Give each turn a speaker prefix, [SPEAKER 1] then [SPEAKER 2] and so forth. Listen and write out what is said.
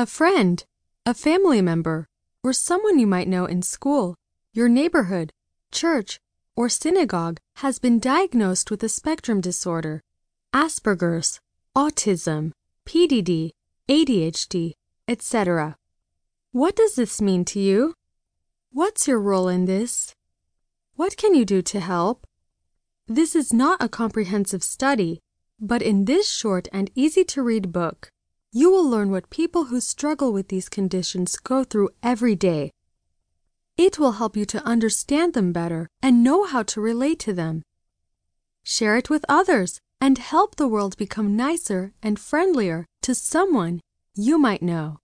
[SPEAKER 1] A friend, a family member, or someone you might know in school, your neighborhood, church, or synagogue has been diagnosed with a spectrum disorder, Asperger's, autism, PDD, ADHD, etc. What does this mean to you? What's your role in this? What can you do to help? This is not a comprehensive study, but in this short and easy to read book, you will learn what people who struggle with these conditions go through every day. It will help you to understand them better and know how to relate to them. Share it with others and help the world become nicer and friendlier to someone you might know.